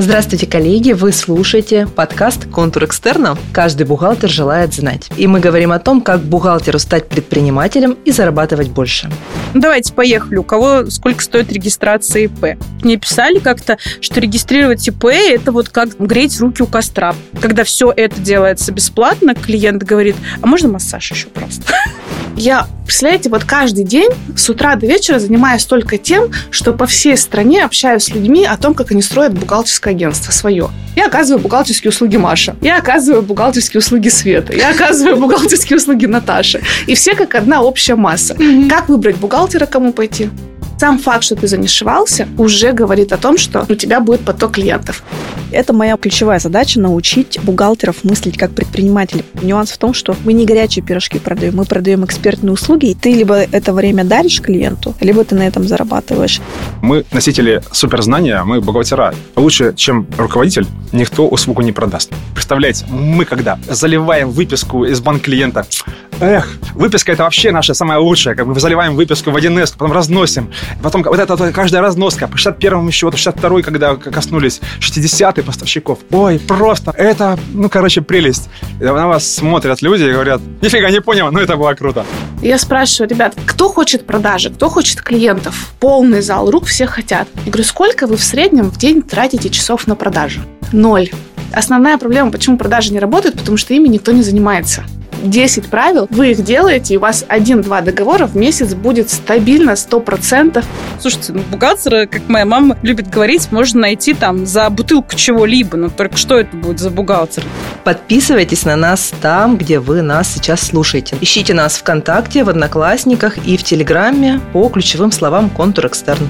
Здравствуйте, коллеги! Вы слушаете подкаст «Контур экстерна». Каждый бухгалтер желает знать. И мы говорим о том, как бухгалтеру стать предпринимателем и зарабатывать больше. Ну, давайте поехали. У кого сколько стоит регистрация ИП? Мне писали как-то, что регистрировать ИП – это вот как греть руки у костра. Когда все это делается бесплатно, клиент говорит, а можно массаж еще просто? Я, представляете, вот каждый день с утра до вечера занимаюсь только тем, что по всей стране общаюсь с людьми о том, как они строят бухгалтерское агентство свое. Я оказываю бухгалтерские услуги Маша. Я оказываю бухгалтерские услуги Света. Я оказываю бухгалтерские услуги Наташи. И все как одна общая масса. Как выбрать бухгалтера, кому пойти? Сам факт, что ты занишевался, уже говорит о том, что у тебя будет поток клиентов. Это моя ключевая задача – научить бухгалтеров мыслить как предприниматели. Нюанс в том, что мы не горячие пирожки продаем, мы продаем экспертные услуги, и ты либо это время даришь клиенту, либо ты на этом зарабатываешь. Мы носители суперзнания, мы бухгалтера. Лучше, чем руководитель, никто услугу не продаст. Представляете, мы когда заливаем выписку из банк клиента, эх, выписка это вообще наша самая лучшая, как мы заливаем выписку в 1С, потом разносим, потом вот это вот, каждая разноска, по 61-му счету, 62-й, когда коснулись 60-й поставщиков. Ой, просто, это, ну, короче, прелесть. На вас смотрят люди и говорят, нифига не понял, но это было круто. Я спрашиваю, ребят, кто хочет продажи, кто хочет клиентов? Полный зал рук все хотят. Я говорю, сколько вы в среднем в день тратите часов на продажи? Ноль. Основная проблема, почему продажи не работают, потому что ими никто не занимается. 10 правил, вы их делаете, и у вас один-два договора в месяц будет стабильно 100%. Слушайте, ну, бухгалтера, как моя мама любит говорить, можно найти там за бутылку чего-либо, но только что это будет за бухгалтер? Подписывайтесь на нас там, где вы нас сейчас слушаете. Ищите нас ВКонтакте, в Одноклассниках и в Телеграме по ключевым словам «Контур Экстерн».